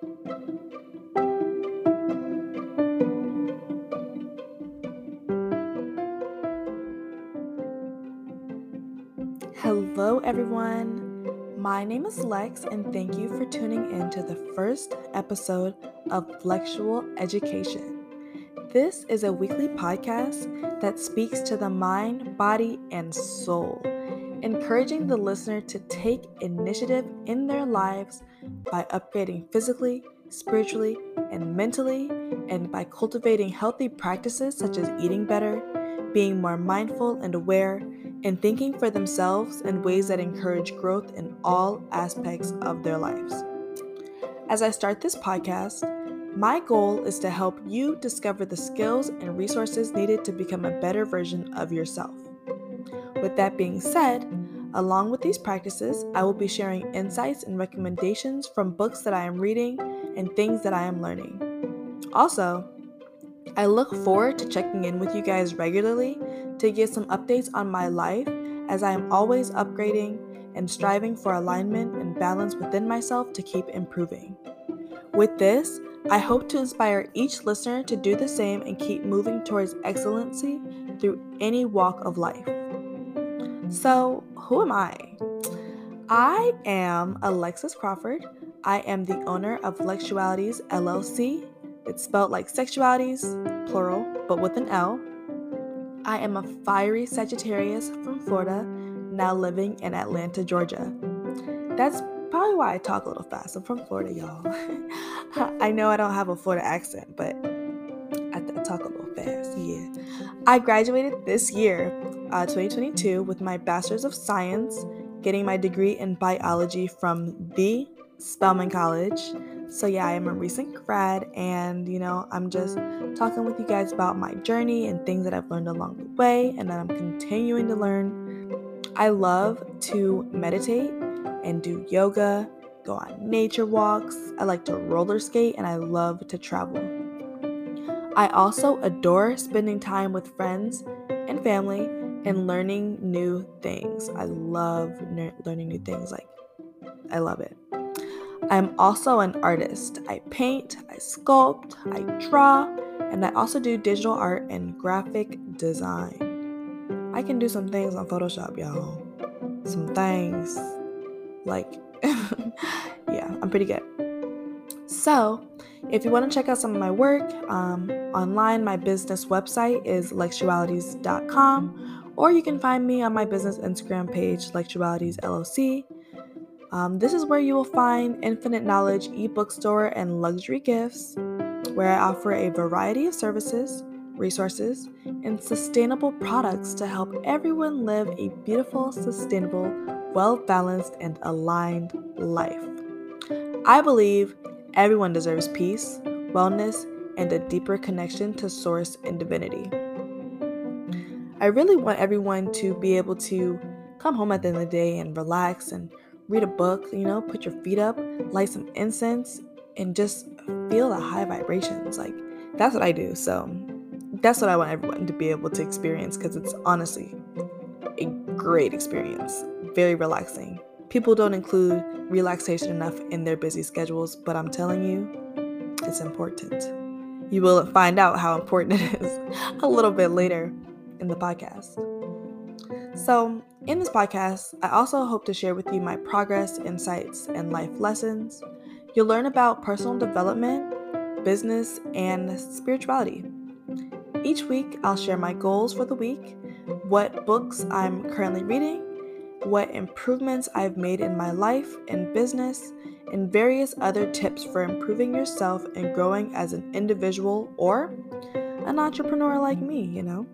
Hello, everyone. My name is Lex, and thank you for tuning in to the first episode of Lexual Education. This is a weekly podcast that speaks to the mind, body, and soul, encouraging the listener to take initiative in their lives by upgrading physically, spiritually, and mentally, and by cultivating healthy practices such as eating better, being more mindful and aware and thinking for themselves in ways that encourage growth in all aspects of their lives. As I start this podcast, my goal is to help you discover the skills and resources needed to become a better version of yourself. With that being said, along with these practices, I will be sharing insights and recommendations from books that I am reading and things that I am learning. Also, I look forward to checking in with you guys regularly to get some updates on my life as I am always upgrading and striving for alignment and balance within myself to keep improving. With this, I hope to inspire each listener to do the same and keep moving towards excellency through any walk of life. So, who am I? I am Alexis Crawford. I am the owner of Lexualities LLC. It's spelled like sexualities, plural, but with an L. I am a fiery Sagittarius from Florida, now living in Atlanta, Georgia. That's probably why I talk a little fast. I'm from Florida, y'all. I know I don't have a Florida accent, but I, I talk a little fast, yeah. I graduated this year, uh, 2022, with my Bachelor's of Science, getting my degree in biology from the Spelman College. So, yeah, I am a recent grad, and you know, I'm just talking with you guys about my journey and things that I've learned along the way and that I'm continuing to learn. I love to meditate and do yoga, go on nature walks. I like to roller skate, and I love to travel. I also adore spending time with friends and family and learning new things. I love ner- learning new things. Like, I love it. I'm also an artist. I paint, I sculpt, I draw, and I also do digital art and graphic design. I can do some things on Photoshop, y'all. Some things. Like, yeah, I'm pretty good. So, if you want to check out some of my work um, online, my business website is lexualities.com, or you can find me on my business Instagram page, Lexualities LLC. Um, this is where you will find Infinite Knowledge ebook store and luxury gifts, where I offer a variety of services, resources, and sustainable products to help everyone live a beautiful, sustainable, well balanced, and aligned life. I believe everyone deserves peace, wellness, and a deeper connection to Source and divinity. I really want everyone to be able to come home at the end of the day and relax and read a book, you know, put your feet up, light some incense, and just feel the high vibrations. Like, that's what I do. So, that's what I want everyone to be able to experience because it's honestly a great experience, very relaxing. People don't include relaxation enough in their busy schedules, but I'm telling you, it's important. You will find out how important it is a little bit later in the podcast. So, in this podcast, I also hope to share with you my progress, insights, and life lessons. You'll learn about personal development, business, and spirituality. Each week, I'll share my goals for the week, what books I'm currently reading, what improvements I've made in my life and business, and various other tips for improving yourself and growing as an individual or an entrepreneur like me, you know.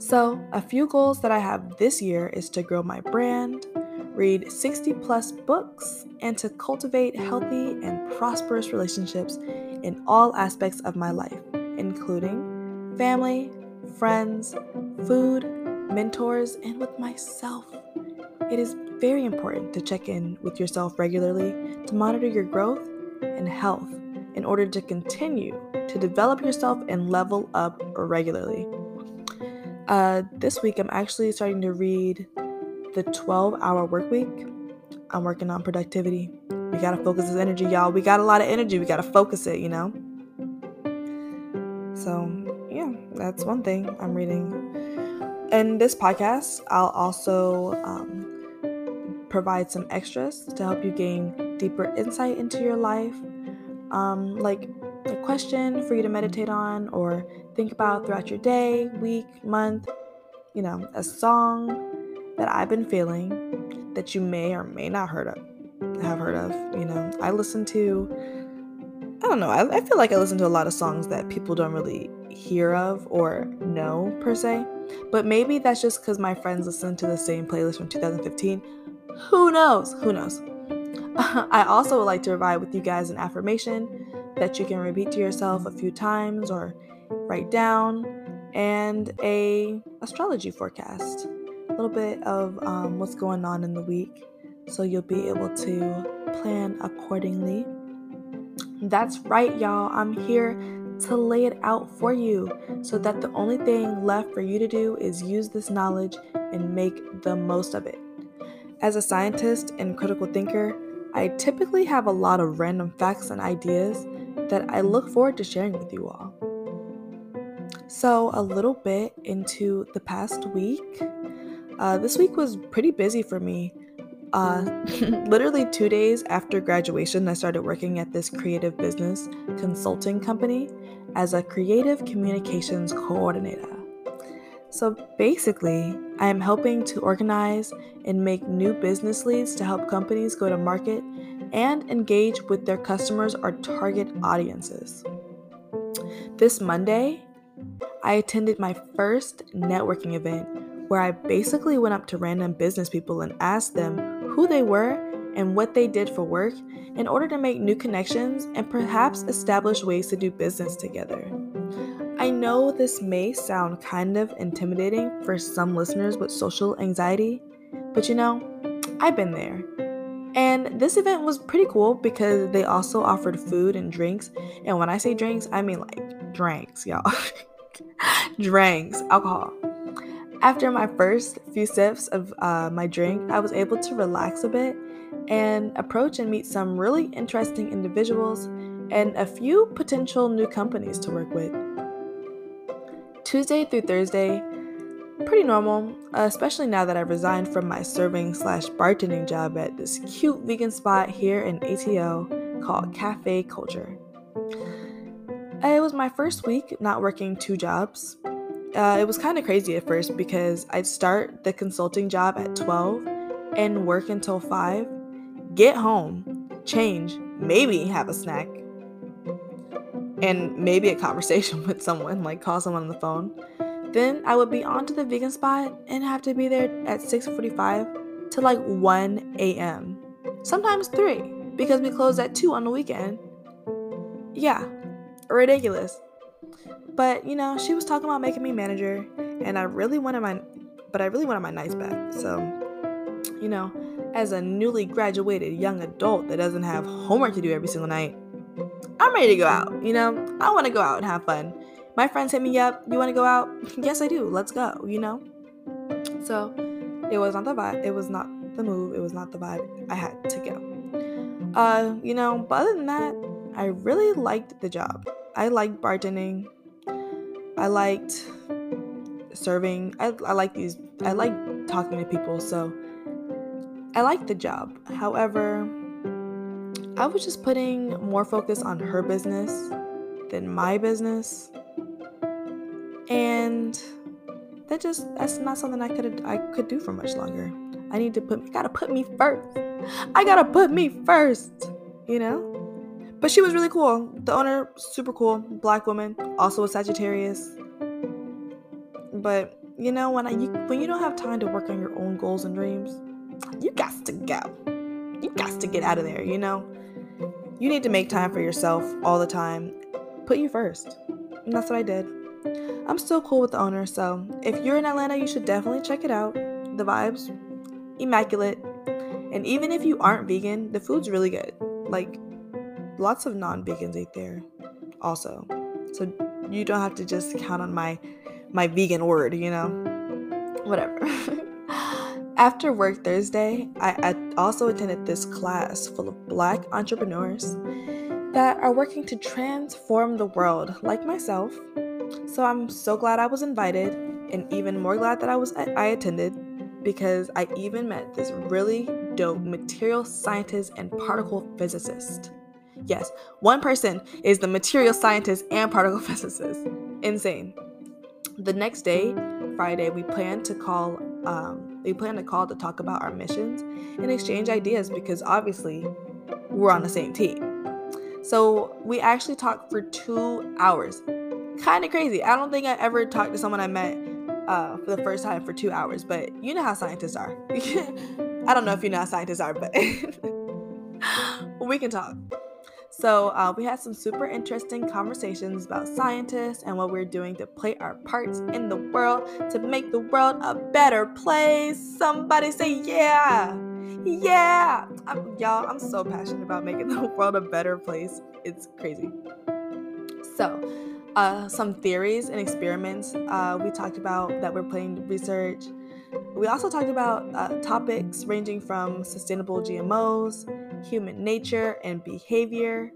So, a few goals that I have this year is to grow my brand, read 60 plus books, and to cultivate healthy and prosperous relationships in all aspects of my life, including family, friends, food, mentors, and with myself. It is very important to check in with yourself regularly to monitor your growth and health in order to continue to develop yourself and level up regularly. Uh, this week, I'm actually starting to read The 12 Hour Work Week. I'm working on productivity. We gotta focus this energy, y'all. We got a lot of energy. We gotta focus it, you know? So, yeah, that's one thing I'm reading. In this podcast, I'll also um, provide some extras to help you gain deeper insight into your life, um, like a question for you to meditate on or think about throughout your day, week, month, you know, a song that I've been feeling that you may or may not heard of have heard of. You know, I listen to I don't know, I, I feel like I listen to a lot of songs that people don't really hear of or know per se. But maybe that's just because my friends listen to the same playlist from 2015. Who knows? Who knows? I also would like to provide with you guys an affirmation that you can repeat to yourself a few times or write down, and a astrology forecast, a little bit of um, what's going on in the week, so you'll be able to plan accordingly. That's right, y'all. I'm here to lay it out for you so that the only thing left for you to do is use this knowledge and make the most of it. As a scientist and critical thinker, I typically have a lot of random facts and ideas that I look forward to sharing with you all. So, a little bit into the past week. Uh, this week was pretty busy for me. Uh, literally two days after graduation, I started working at this creative business consulting company as a creative communications coordinator. So basically, I am helping to organize and make new business leads to help companies go to market and engage with their customers or target audiences. This Monday, I attended my first networking event where I basically went up to random business people and asked them who they were and what they did for work in order to make new connections and perhaps establish ways to do business together. I know this may sound kind of intimidating for some listeners with social anxiety, but you know, I've been there. And this event was pretty cool because they also offered food and drinks. And when I say drinks, I mean like drinks, y'all. drinks, alcohol. After my first few sips of uh, my drink, I was able to relax a bit and approach and meet some really interesting individuals and a few potential new companies to work with. Tuesday through Thursday, pretty normal, especially now that I've resigned from my serving slash bartending job at this cute vegan spot here in ATL called Cafe Culture. It was my first week not working two jobs. Uh, it was kind of crazy at first because I'd start the consulting job at 12 and work until 5, get home, change, maybe have a snack, and maybe a conversation with someone, like call someone on the phone then I would be on to the vegan spot and have to be there at 6:45 to like 1 a.m. Sometimes 3 because we close at 2 on the weekend. Yeah, ridiculous. But you know, she was talking about making me manager and I really wanted my but I really wanted my nights back. So, you know, as a newly graduated young adult that doesn't have homework to do every single night, I'm ready to go out, you know? I want to go out and have fun my friends hit me up, you want to go out? yes, I do. Let's go, you know? So it was not the vibe. It was not the move. It was not the vibe. I had to go. Uh, you know, but other than that, I really liked the job. I liked bartending. I liked serving. I, I like these, I like talking to people. So I liked the job. However, I was just putting more focus on her business than my business and that just that's not something I could I could do for much longer. I need to put gotta put me first. I gotta put me first, you know. But she was really cool. The owner, super cool, black woman, also a Sagittarius. But you know when I you, when you don't have time to work on your own goals and dreams, you got to go. You got to get out of there. You know. You need to make time for yourself all the time. Put you first. And that's what I did. I'm still cool with the owner, so if you're in Atlanta, you should definitely check it out. The vibes, immaculate. And even if you aren't vegan, the food's really good. Like, lots of non vegans eat there also. So you don't have to just count on my my vegan word, you know? Whatever. After work Thursday, I, also attended this class full of black entrepreneurs that are working to transform the world, like myself. So I'm so glad I was invited, and even more glad that I was I attended because I even met this really dope material scientist and particle physicist. Yes, one person is the material scientist and particle physicist. Insane. The next day, Friday, we plan to call. Um, we planned a call to talk about our missions and exchange ideas because obviously we're on the same team. So we actually talked for two hours. Kind of crazy. I don't think I ever talked to someone I met uh, for the first time for two hours, but you know how scientists are. I don't know if you know how scientists are, but we can talk. So, uh, we had some super interesting conversations about scientists and what we're doing to play our parts in the world to make the world a better place. Somebody say, Yeah! Yeah! I'm, y'all, I'm so passionate about making the world a better place. It's crazy. So, uh, some theories and experiments uh, we talked about that we're playing research. We also talked about uh, topics ranging from sustainable GMOs, human nature and behavior,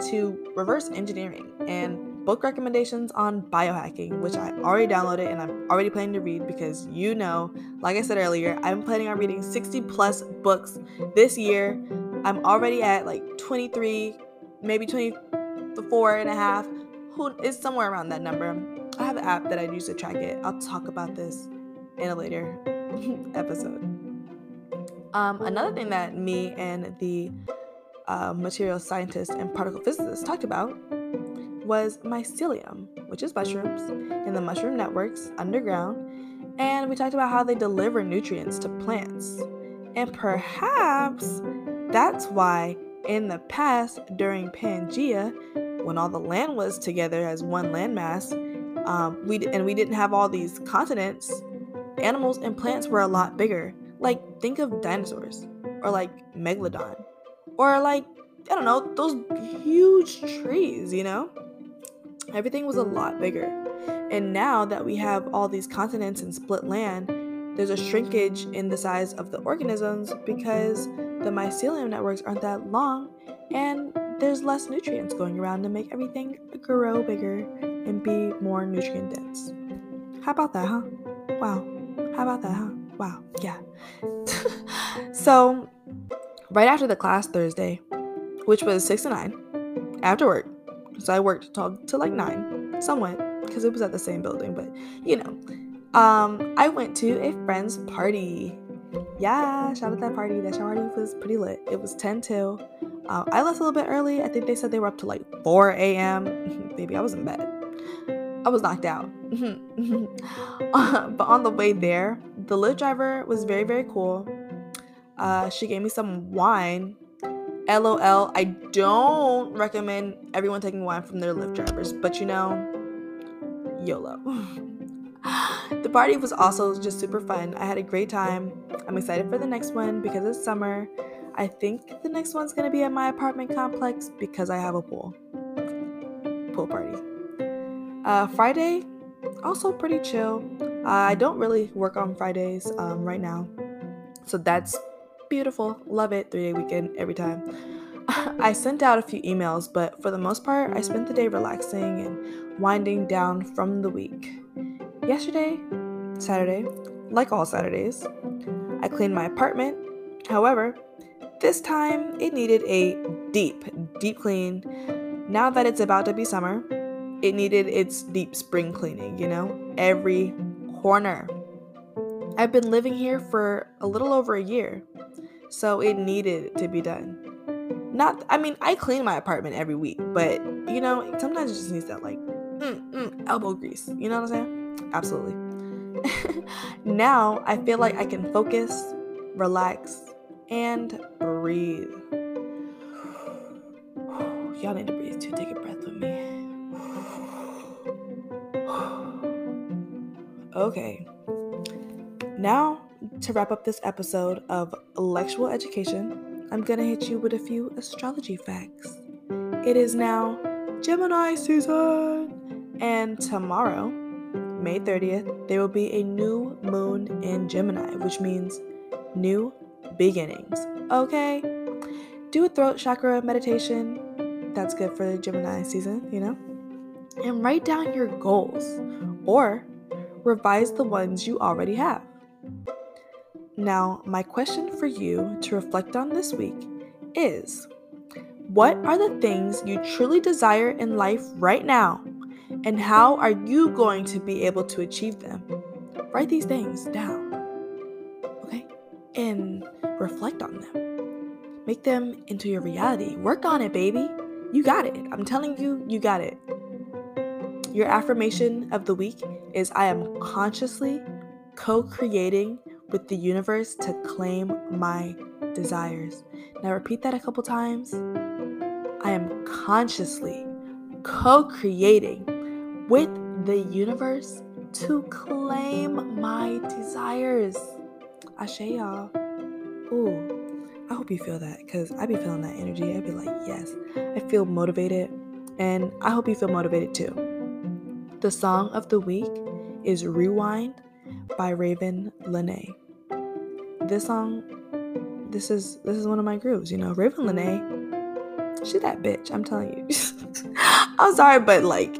to reverse engineering and book recommendations on biohacking, which I already downloaded and I'm already planning to read because you know, like I said earlier, I'm planning on reading 60 plus books this year. I'm already at like 23, maybe 24 and a half. Who is somewhere around that number? I have an app that I use to track it. I'll talk about this in a later episode. Um, another thing that me and the uh, material scientist and particle physicist talked about was mycelium, which is mushrooms and the mushroom networks underground. And we talked about how they deliver nutrients to plants. And perhaps that's why in the past, during Pangea, when all the land was together as one landmass, um, we and we didn't have all these continents, animals and plants were a lot bigger. Like, think of dinosaurs, or like Megalodon, or like, I don't know, those huge trees, you know? Everything was a lot bigger. And now that we have all these continents and split land, there's a shrinkage in the size of the organisms because the mycelium networks aren't that long and there's less nutrients going around to make everything grow bigger and be more nutrient dense. How about that, huh? Wow. How about that, huh? Wow. Yeah. so, right after the class Thursday, which was 6 to 9, after work, so I worked till, till like 9, somewhat, because it was at the same building, but you know. Um, I went to a friend's party. Yeah, shout out that party. That party was pretty lit. It was 10 till. Uh, I left a little bit early. I think they said they were up to like 4 a.m. Maybe I was in bed. I was knocked out. but on the way there, the Lyft driver was very, very cool. Uh, she gave me some wine. LOL. I don't recommend everyone taking wine from their Lyft drivers, but you know, YOLO. the party was also just super fun. I had a great time. I'm excited for the next one because it's summer. I think the next one's gonna be at my apartment complex because I have a pool. Pool party. Uh, Friday, also pretty chill. Uh, I don't really work on Fridays um, right now, so that's beautiful. Love it. Three day weekend every time. I sent out a few emails, but for the most part, I spent the day relaxing and winding down from the week. Yesterday, Saturday, like all Saturdays, I cleaned my apartment. However, this time it needed a deep, deep clean. Now that it's about to be summer, it needed its deep spring cleaning, you know? Every corner. I've been living here for a little over a year, so it needed to be done. Not, I mean, I clean my apartment every week, but you know, sometimes it just needs that like mm, mm, elbow grease. You know what I'm saying? Absolutely. now I feel like I can focus, relax, and breathe. Y'all need to breathe too. Take a breath with me. Okay. Now, to wrap up this episode of Lexual Education, I'm gonna hit you with a few astrology facts. It is now Gemini season, and tomorrow, May 30th, there will be a new moon in Gemini, which means new beginnings. Okay? Do a throat chakra meditation. That's good for the Gemini season, you know? And write down your goals or revise the ones you already have. Now, my question for you to reflect on this week is What are the things you truly desire in life right now? And how are you going to be able to achieve them? Write these things down, okay? And reflect on them. Make them into your reality. Work on it, baby. You got it. I'm telling you, you got it. Your affirmation of the week is I am consciously co creating with the universe to claim my desires. Now, repeat that a couple times. I am consciously co creating with the universe to claim my desires. Ashe, y'all. Ooh, I hope you feel that because I be feeling that energy. I be like, yes, I feel motivated, and I hope you feel motivated too. The song of the week is Rewind by Ravyn Lenae. This song, this is this is one of my grooves, you know. Ravyn Lenae, she that bitch, I'm telling you. I'm sorry, but like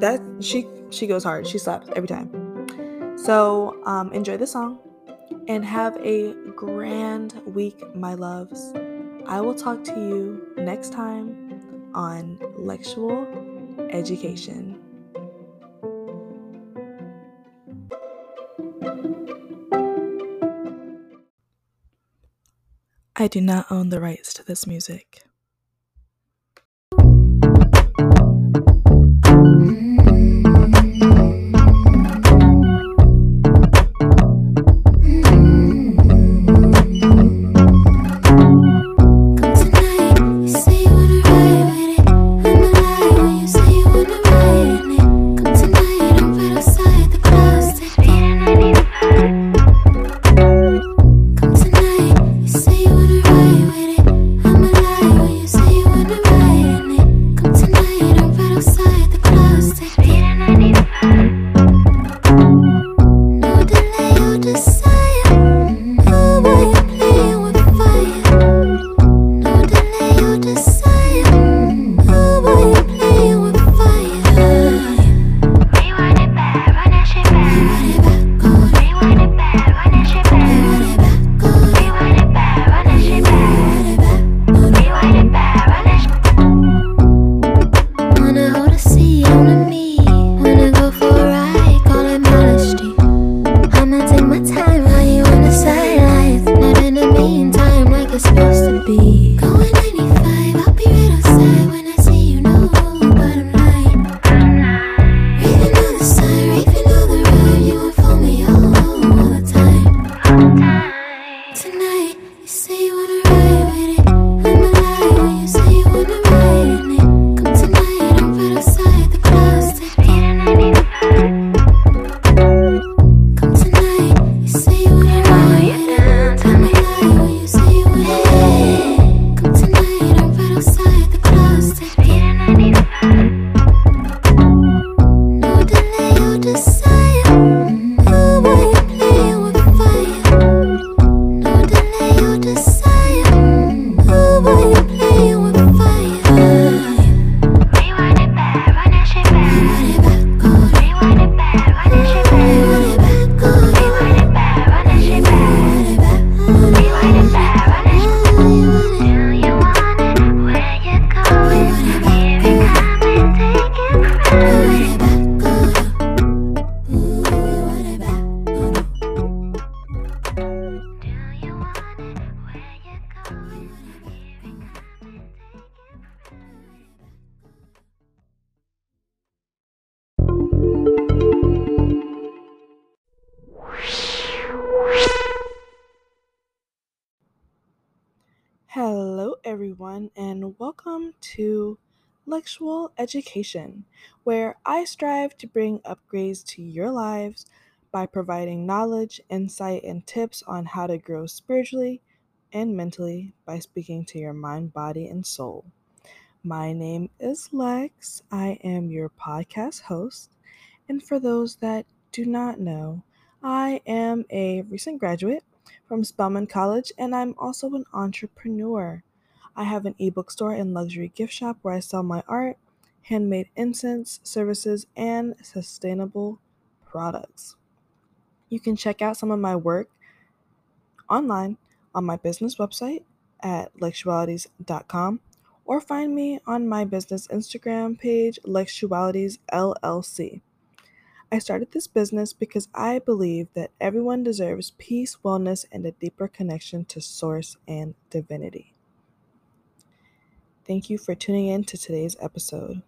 that she she goes hard. She slaps every time. So um enjoy the song and have a grand week, my loves. I will talk to you next time on Lexual Education. I do not own the rights to this music. Everyone, and welcome to Lexual Education, where I strive to bring upgrades to your lives by providing knowledge, insight, and tips on how to grow spiritually and mentally by speaking to your mind, body, and soul. My name is Lex. I am your podcast host. And for those that do not know, I am a recent graduate from Spelman College, and I'm also an entrepreneur. I have an ebook store and luxury gift shop where I sell my art, handmade incense, services, and sustainable products. You can check out some of my work online on my business website at lexualities.com or find me on my business Instagram page, Lexualities LLC. I started this business because I believe that everyone deserves peace, wellness, and a deeper connection to Source and divinity. Thank you for tuning in to today's episode.